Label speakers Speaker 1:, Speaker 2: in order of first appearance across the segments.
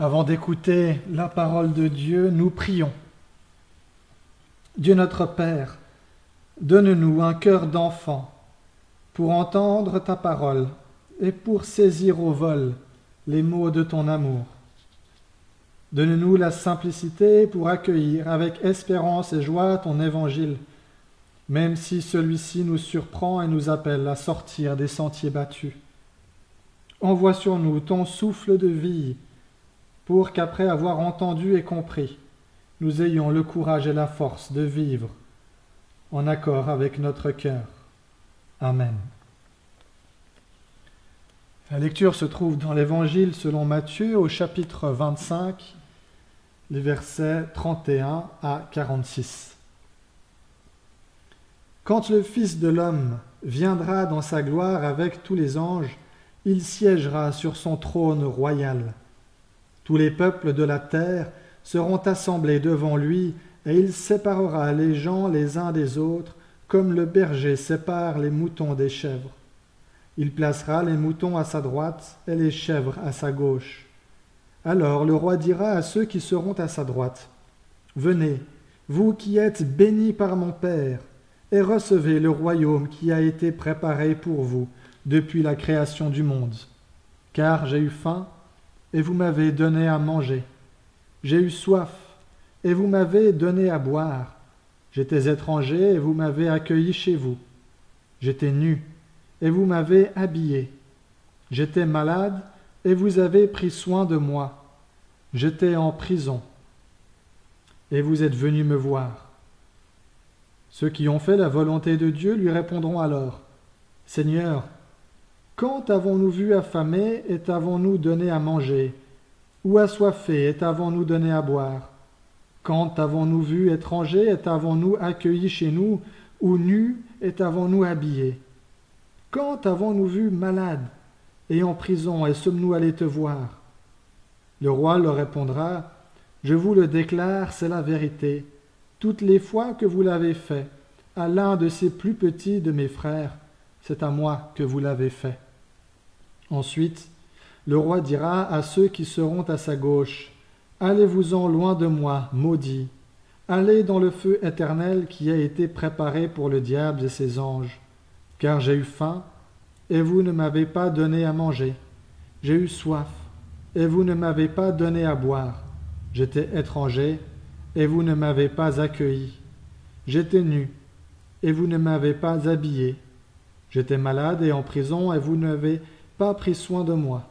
Speaker 1: Avant d'écouter la parole de Dieu, nous prions. Dieu notre Père, donne-nous un cœur d'enfant pour entendre ta parole et pour saisir au vol les mots de ton amour. Donne-nous la simplicité pour accueillir avec espérance et joie ton évangile, même si celui-ci nous surprend et nous appelle à sortir des sentiers battus. Envoie sur nous ton souffle de vie pour qu'après avoir entendu et compris, nous ayons le courage et la force de vivre en accord avec notre cœur. Amen. La lecture se trouve dans l'Évangile selon Matthieu au chapitre 25, les versets 31 à 46. Quand le Fils de l'homme viendra dans sa gloire avec tous les anges, il siégera sur son trône royal. Tous les peuples de la terre seront assemblés devant lui, et il séparera les gens les uns des autres, comme le berger sépare les moutons des chèvres. Il placera les moutons à sa droite et les chèvres à sa gauche. Alors le roi dira à ceux qui seront à sa droite, Venez, vous qui êtes bénis par mon Père, et recevez le royaume qui a été préparé pour vous depuis la création du monde. Car j'ai eu faim, et vous m'avez donné à manger. J'ai eu soif, et vous m'avez donné à boire. J'étais étranger, et vous m'avez accueilli chez vous. J'étais nu, et vous m'avez habillé. J'étais malade, et vous avez pris soin de moi. J'étais en prison, et vous êtes venu me voir. Ceux qui ont fait la volonté de Dieu lui répondront alors, Seigneur, quand avons-nous vu affamé et t'avons-nous donné à manger? Ou assoiffé et t'avons-nous donné à boire? Quand avons-nous vu étranger et t'avons-nous accueilli chez nous Ou nu et t'avons-nous habillé Quand avons-nous vu malade et en prison et sommes-nous allés te voir? Le roi leur répondra Je vous le déclare, c'est la vérité. Toutes les fois que vous l'avez fait à l'un de ces plus petits de mes frères, c'est à moi que vous l'avez fait. Ensuite, le roi dira à ceux qui seront à sa gauche, Allez-vous-en loin de moi, maudits, allez dans le feu éternel qui a été préparé pour le diable et ses anges, car j'ai eu faim, et vous ne m'avez pas donné à manger, j'ai eu soif, et vous ne m'avez pas donné à boire, j'étais étranger, et vous ne m'avez pas accueilli, j'étais nu, et vous ne m'avez pas habillé, j'étais malade et en prison, et vous n'avez pris soin de moi.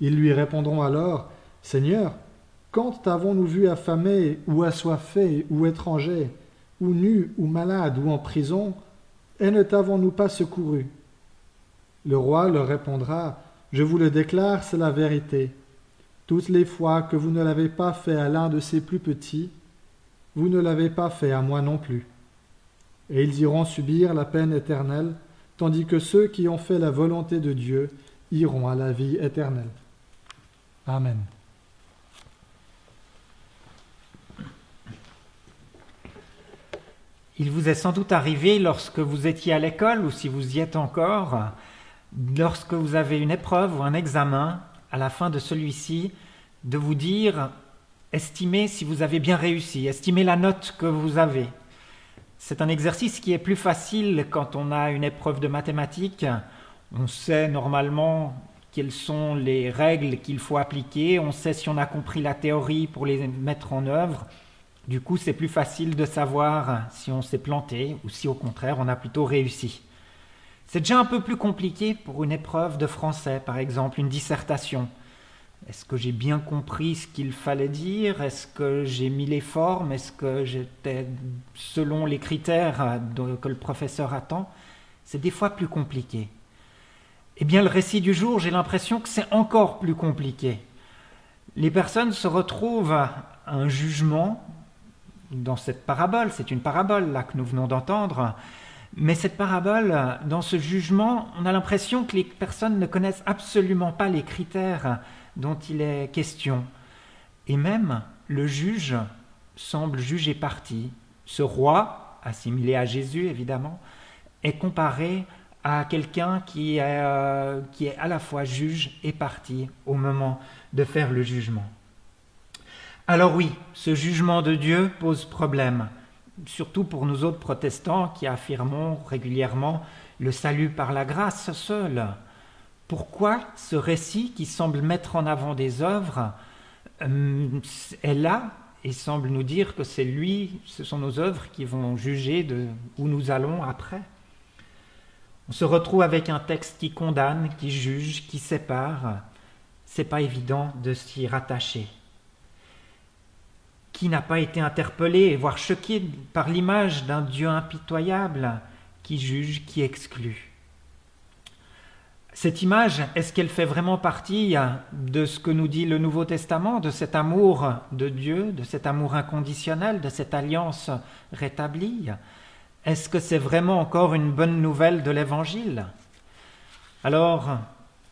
Speaker 1: Ils lui répondront alors, Seigneur, quand t'avons-nous vu affamé, ou assoiffé, ou étranger, ou nu, ou malade, ou en prison, et ne t'avons-nous pas secouru Le roi leur répondra, Je vous le déclare, c'est la vérité. Toutes les fois que vous ne l'avez pas fait à l'un de ces plus petits, vous ne l'avez pas fait à moi non plus. Et ils iront subir la peine éternelle, tandis que ceux qui ont fait la volonté de Dieu iront à la vie éternelle. Amen.
Speaker 2: Il vous est sans doute arrivé lorsque vous étiez à l'école ou si vous y êtes encore, lorsque vous avez une épreuve ou un examen, à la fin de celui-ci, de vous dire, estimez si vous avez bien réussi, estimez la note que vous avez. C'est un exercice qui est plus facile quand on a une épreuve de mathématiques. On sait normalement quelles sont les règles qu'il faut appliquer, on sait si on a compris la théorie pour les mettre en œuvre. Du coup, c'est plus facile de savoir si on s'est planté ou si au contraire on a plutôt réussi. C'est déjà un peu plus compliqué pour une épreuve de français, par exemple, une dissertation. Est-ce que j'ai bien compris ce qu'il fallait dire? Est-ce que j'ai mis les formes? Est-ce que j'étais selon les critères que le professeur attend? C'est des fois plus compliqué. Eh bien, le récit du jour, j'ai l'impression que c'est encore plus compliqué. Les personnes se retrouvent à un jugement dans cette parabole, c'est une parabole là que nous venons d'entendre, mais cette parabole, dans ce jugement, on a l'impression que les personnes ne connaissent absolument pas les critères dont il est question. Et même le juge semble juger parti. Ce roi, assimilé à Jésus évidemment, est comparé à quelqu'un qui, est, euh, qui est à la fois juge et parti au moment de faire le jugement. Alors oui, ce jugement de Dieu pose problème, surtout pour nous autres protestants qui affirmons régulièrement le salut par la grâce seule. Pourquoi ce récit qui semble mettre en avant des œuvres euh, est là et semble nous dire que c'est lui, ce sont nos œuvres qui vont juger de où nous allons après? On se retrouve avec un texte qui condamne, qui juge, qui sépare. C'est pas évident de s'y rattacher. Qui n'a pas été interpellé, voire choqué par l'image d'un Dieu impitoyable qui juge, qui exclut. Cette image, est-ce qu'elle fait vraiment partie de ce que nous dit le Nouveau Testament, de cet amour de Dieu, de cet amour inconditionnel, de cette alliance rétablie? Est-ce que c'est vraiment encore une bonne nouvelle de l'Évangile? Alors,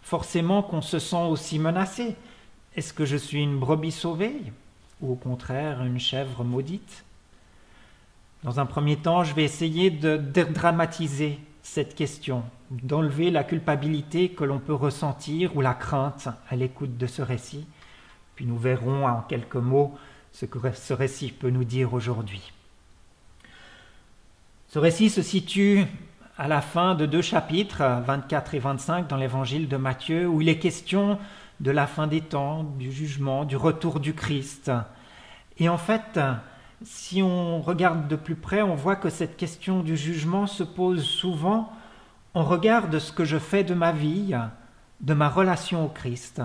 Speaker 2: forcément qu'on se sent aussi menacé. Est-ce que je suis une brebis sauvée? Ou au contraire une chèvre maudite Dans un premier temps, je vais essayer de dédramatiser cette question, d'enlever la culpabilité que l'on peut ressentir ou la crainte à l'écoute de ce récit. Puis nous verrons en quelques mots ce que ce récit peut nous dire aujourd'hui. Ce récit se situe à la fin de deux chapitres, 24 et 25 dans l'évangile de Matthieu, où il est question de la fin des temps, du jugement, du retour du Christ. Et en fait, si on regarde de plus près, on voit que cette question du jugement se pose souvent en regard de ce que je fais de ma vie, de ma relation au Christ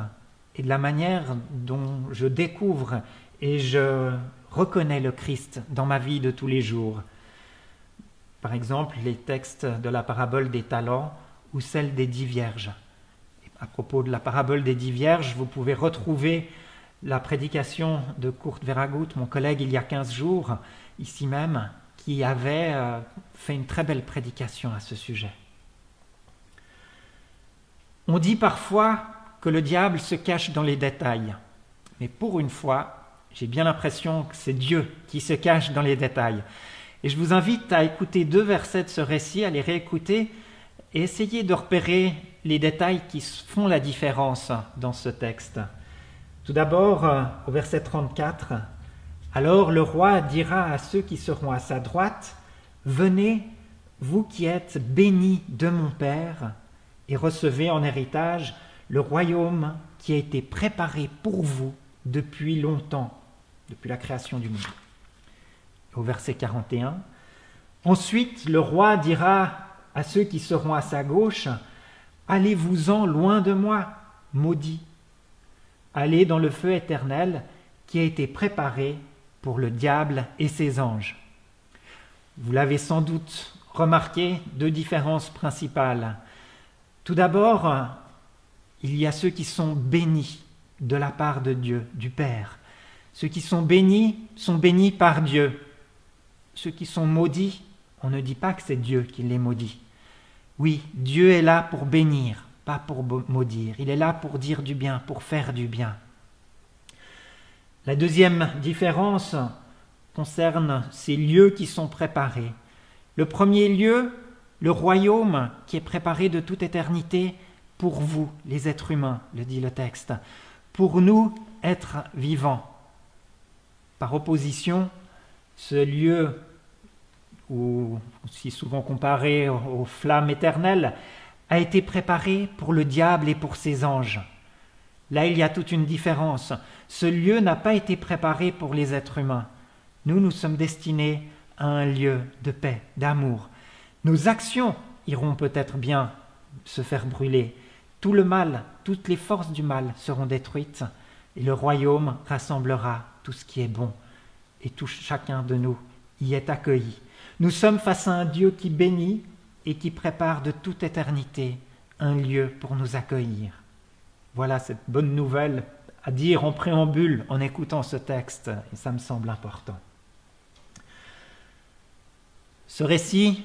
Speaker 2: et de la manière dont je découvre et je reconnais le Christ dans ma vie de tous les jours. Par exemple, les textes de la parabole des talents ou celle des dix vierges. À propos de la parabole des dix vierges, vous pouvez retrouver la prédication de Kurt Veragut, mon collègue il y a 15 jours, ici même, qui avait euh, fait une très belle prédication à ce sujet. On dit parfois que le diable se cache dans les détails, mais pour une fois, j'ai bien l'impression que c'est Dieu qui se cache dans les détails. Et je vous invite à écouter deux versets de ce récit, à les réécouter et de repérer les détails qui font la différence dans ce texte. Tout d'abord, euh, au verset 34, Alors le roi dira à ceux qui seront à sa droite, Venez, vous qui êtes bénis de mon Père, et recevez en héritage le royaume qui a été préparé pour vous depuis longtemps, depuis la création du monde. Au verset 41, Ensuite le roi dira à ceux qui seront à sa gauche, Allez-vous-en loin de moi, maudits Allez dans le feu éternel qui a été préparé pour le diable et ses anges. Vous l'avez sans doute remarqué, deux différences principales. Tout d'abord, il y a ceux qui sont bénis de la part de Dieu, du Père. Ceux qui sont bénis sont bénis par Dieu. Ceux qui sont maudits, on ne dit pas que c'est Dieu qui les maudit. Oui, Dieu est là pour bénir, pas pour maudire. Il est là pour dire du bien, pour faire du bien. La deuxième différence concerne ces lieux qui sont préparés. Le premier lieu, le royaume qui est préparé de toute éternité pour vous, les êtres humains, le dit le texte, pour nous, être vivants. Par opposition, ce lieu, ou si souvent comparé aux flammes éternelles, a été préparé pour le diable et pour ses anges. Là, il y a toute une différence. Ce lieu n'a pas été préparé pour les êtres humains. Nous, nous sommes destinés à un lieu de paix, d'amour. Nos actions iront peut-être bien se faire brûler. Tout le mal, toutes les forces du mal seront détruites et le royaume rassemblera tout ce qui est bon et chacun de nous y est accueilli. Nous sommes face à un Dieu qui bénit et qui prépare de toute éternité un lieu pour nous accueillir. Voilà cette bonne nouvelle à dire en préambule en écoutant ce texte, et ça me semble important. Ce récit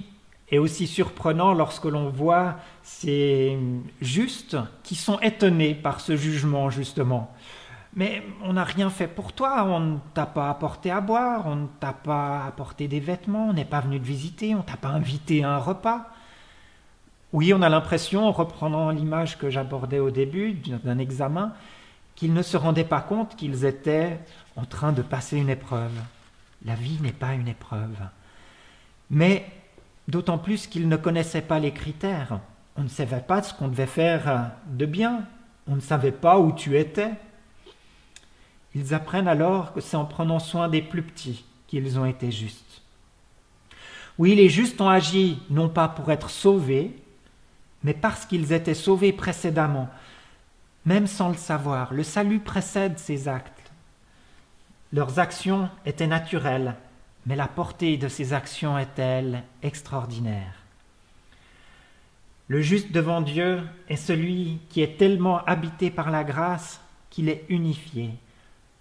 Speaker 2: est aussi surprenant lorsque l'on voit ces justes qui sont étonnés par ce jugement, justement. Mais on n'a rien fait pour toi, on ne t'a pas apporté à boire, on ne t'a pas apporté des vêtements, on n'est pas venu te visiter, on ne t'a pas invité à un repas. Oui, on a l'impression, en reprenant l'image que j'abordais au début d'un examen, qu'ils ne se rendaient pas compte qu'ils étaient en train de passer une épreuve. La vie n'est pas une épreuve. Mais d'autant plus qu'ils ne connaissaient pas les critères. On ne savait pas ce qu'on devait faire de bien. On ne savait pas où tu étais. Ils apprennent alors que c'est en prenant soin des plus petits qu'ils ont été justes. Oui, les justes ont agi non pas pour être sauvés, mais parce qu'ils étaient sauvés précédemment, même sans le savoir. Le salut précède ces actes. Leurs actions étaient naturelles, mais la portée de ces actions est-elle extraordinaire Le juste devant Dieu est celui qui est tellement habité par la grâce qu'il est unifié.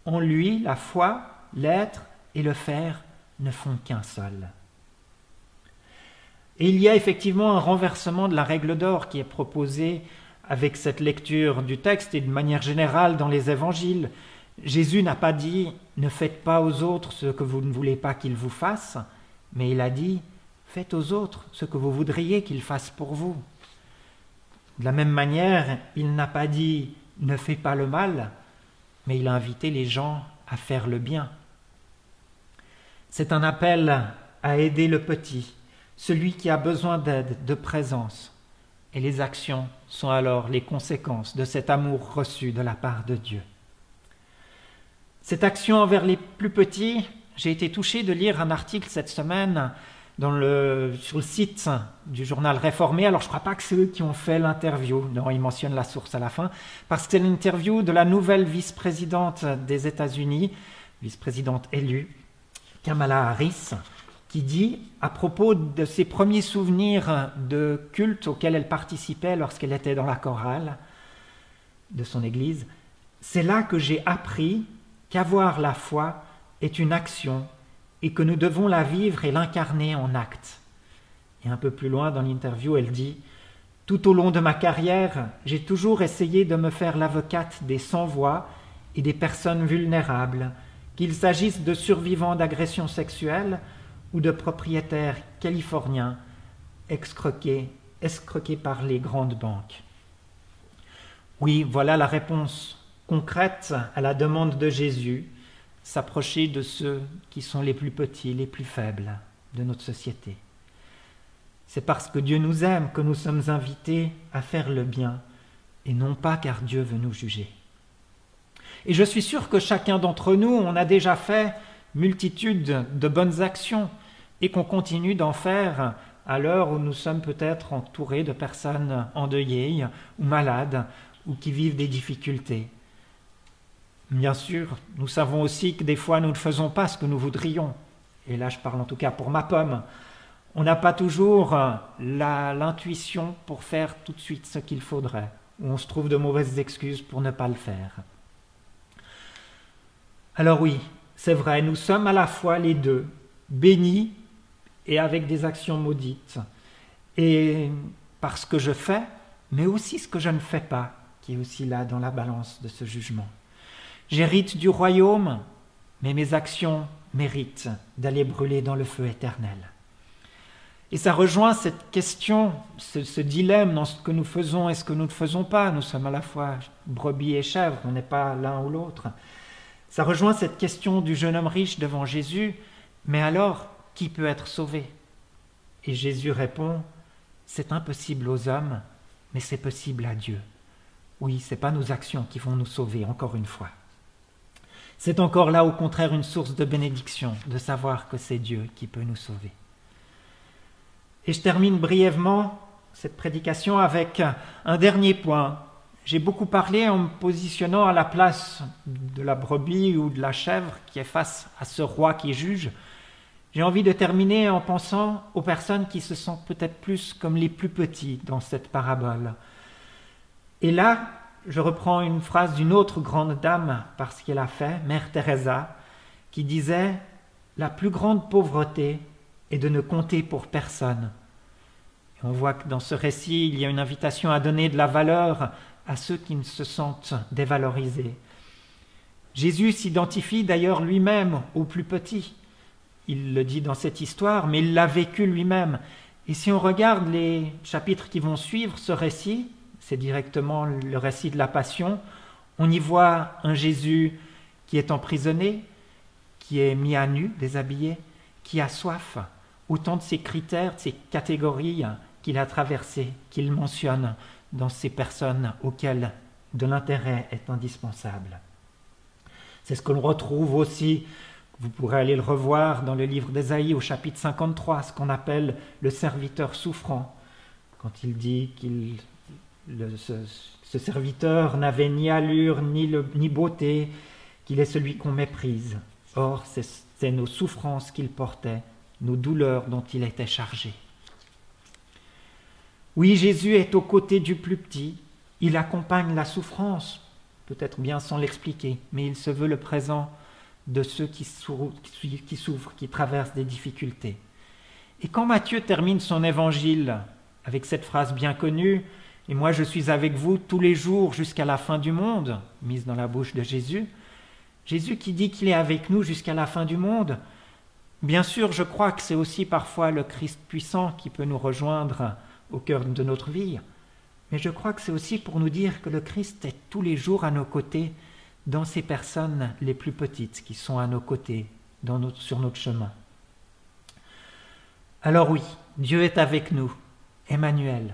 Speaker 2: En lui, la foi, l'être et le faire ne font qu'un seul. Et il y a effectivement un renversement de la règle d'or qui est proposé avec cette lecture du texte et de manière générale dans les évangiles. Jésus n'a pas dit ne faites pas aux autres ce que vous ne voulez pas qu'ils vous fassent, mais il a dit faites aux autres ce que vous voudriez qu'ils fassent pour vous. De la même manière, il n'a pas dit ne fais pas le mal, mais il a invité les gens à faire le bien. C'est un appel à aider le petit, celui qui a besoin d'aide, de présence. Et les actions sont alors les conséquences de cet amour reçu de la part de Dieu. Cette action envers les plus petits, j'ai été touché de lire un article cette semaine le, sur le site du journal Réformé. Alors, je ne crois pas que c'est eux qui ont fait l'interview. Non, ils mentionnent la source à la fin. Parce que c'est l'interview de la nouvelle vice-présidente des États-Unis, vice-présidente élue, Kamala Harris, qui dit, à propos de ses premiers souvenirs de culte auxquels elle participait lorsqu'elle était dans la chorale de son église, c'est là que j'ai appris qu'avoir la foi est une action et que nous devons la vivre et l'incarner en acte. Et un peu plus loin dans l'interview, elle dit Tout au long de ma carrière, j'ai toujours essayé de me faire l'avocate des sans-voix et des personnes vulnérables, qu'il s'agisse de survivants d'agressions sexuelles ou de propriétaires californiens escroqués, escroqués par les grandes banques. Oui, voilà la réponse concrète à la demande de Jésus, s'approcher de ceux qui sont les plus petits, les plus faibles de notre société. C'est parce que Dieu nous aime que nous sommes invités à faire le bien, et non pas car Dieu veut nous juger. Et je suis sûr que chacun d'entre nous, on a déjà fait multitude de bonnes actions et qu'on continue d'en faire à l'heure où nous sommes peut-être entourés de personnes endeuillées ou malades ou qui vivent des difficultés. Bien sûr, nous savons aussi que des fois nous ne faisons pas ce que nous voudrions. Et là, je parle en tout cas pour ma pomme. On n'a pas toujours l'intuition pour faire tout de suite ce qu'il faudrait, ou on se trouve de mauvaises excuses pour ne pas le faire. Alors oui, c'est vrai, nous sommes à la fois les deux, bénis et avec des actions maudites. Et parce que je fais, mais aussi ce que je ne fais pas, qui est aussi là dans la balance de ce jugement. J'hérite du royaume, mais mes actions méritent d'aller brûler dans le feu éternel. Et ça rejoint cette question, ce, dilemme dans ce que nous faisons et ce que nous ne faisons pas. Nous sommes à la fois brebis et chèvres, on n'est pas l'un ou l'autre. Ça rejoint cette question du jeune homme riche devant Jésus, mais alors, qui peut être sauvé? Et Jésus répond, c'est impossible aux hommes, mais c'est possible à Dieu. Oui, ce n'est pas nos actions qui vont nous sauver, encore une fois. C'est encore là, au contraire, une source de bénédiction de savoir que c'est Dieu qui peut nous sauver. Et je termine brièvement cette prédication avec un dernier point j'ai beaucoup parlé en me positionnant à la place de la brebis ou de la chèvre qui est face à ce roi qui juge. J'ai envie de terminer en pensant aux personnes qui se sentent peut-être plus comme les plus petits dans cette parabole. Et là, je reprends une phrase d'une autre grande dame parce qu'elle a fait, Mère Teresa, qui disait La plus grande pauvreté est de ne compter pour personne. on voit que dans ce récit, il y a une invitation à donner de la valeur à ceux qui ne se sentent dévalorisés. Jésus s'identifie d'ailleurs lui-même aux plus petits. Il le dit dans cette histoire, mais il l'a vécu lui-même. Et si on regarde les chapitres qui vont suivre ce récit, c'est directement le récit de la Passion, on y voit un Jésus qui est emprisonné, qui est mis à nu, déshabillé, qui a soif, autant de ces critères, de ces catégories qu'il a traversées, qu'il mentionne dans ces personnes auxquelles de l'intérêt est indispensable. C'est ce que l'on retrouve aussi, vous pourrez aller le revoir dans le livre d'Ésaïe au chapitre 53, ce qu'on appelle le serviteur souffrant, quand il dit qu'il ce, serviteur n'avait ni allure ni, beauté, qu'il est celui qu'on méprise. Or, c'est nos souffrances qu'il portait, nos douleurs dont il était chargé. Oui, Jésus est aux côtés du plus petit, il accompagne la souffrance, peut-être bien sans l'expliquer, mais il se veut le présent de ceux qui souffrent, qui traversent des difficultés. Et quand Matthieu termine son évangile avec cette phrase bien connue, Et moi je suis avec vous tous les jours jusqu'à la fin du monde, mise dans la bouche de Jésus, Jésus qui dit qu'il est avec nous jusqu'à la fin du monde, bien sûr je crois que c'est aussi parfois le Christ puissant qui peut nous rejoindre au cœur de notre vie, mais je crois que c'est aussi pour nous dire que le Christ est tous les jours à nos côtés dans ces personnes les plus petites qui sont à nos côtés sur notre chemin. Alors oui, Dieu est avec nous, Emmanuel.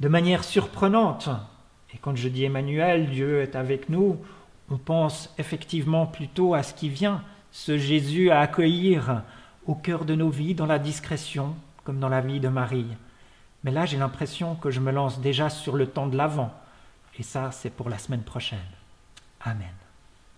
Speaker 2: De manière surprenante, et quand je dis Emmanuel, Dieu est avec nous, on pense effectivement plutôt à ce qui vient, ce Jésus à accueillir au cœur de nos vies, dans la discrétion, comme dans la vie de Marie. Mais là, j'ai l'impression que je me lance déjà sur le temps de l'avant. Et ça, c'est pour la semaine prochaine. Amen.